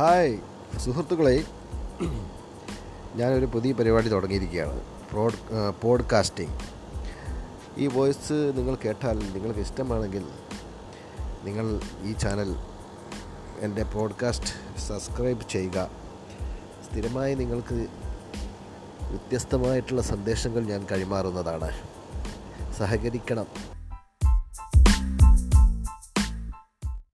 Hi സുഹൃത്തുക്കളെ. ഞാനൊരു പുതിയ പരിപാടി തുടങ്ങിയിരിക്കുകയാണ്. പ്രോഡ് പോഡ്കാസ്റ്റിംഗ്. ഈ വോയിസ് നിങ്ങൾ കേട്ടാൽ നിങ്ങൾക്ക് ഇഷ്ടമാണെങ്കിൽ നിങ്ങൾ ഈ ചാനൽ എന്റെ പോഡ്കാസ്റ്റ് സബ്സ്ക്രൈബ് ചെയ്യുക. സ്ഥിരമായി നിങ്ങൾക്ക് വ്യത്യസ്തമായിട്ടുള്ള സന്ദേശങ്ങൾ ഞാൻ കൈമാറുന്നതാണ്. സഹകരിക്കണം.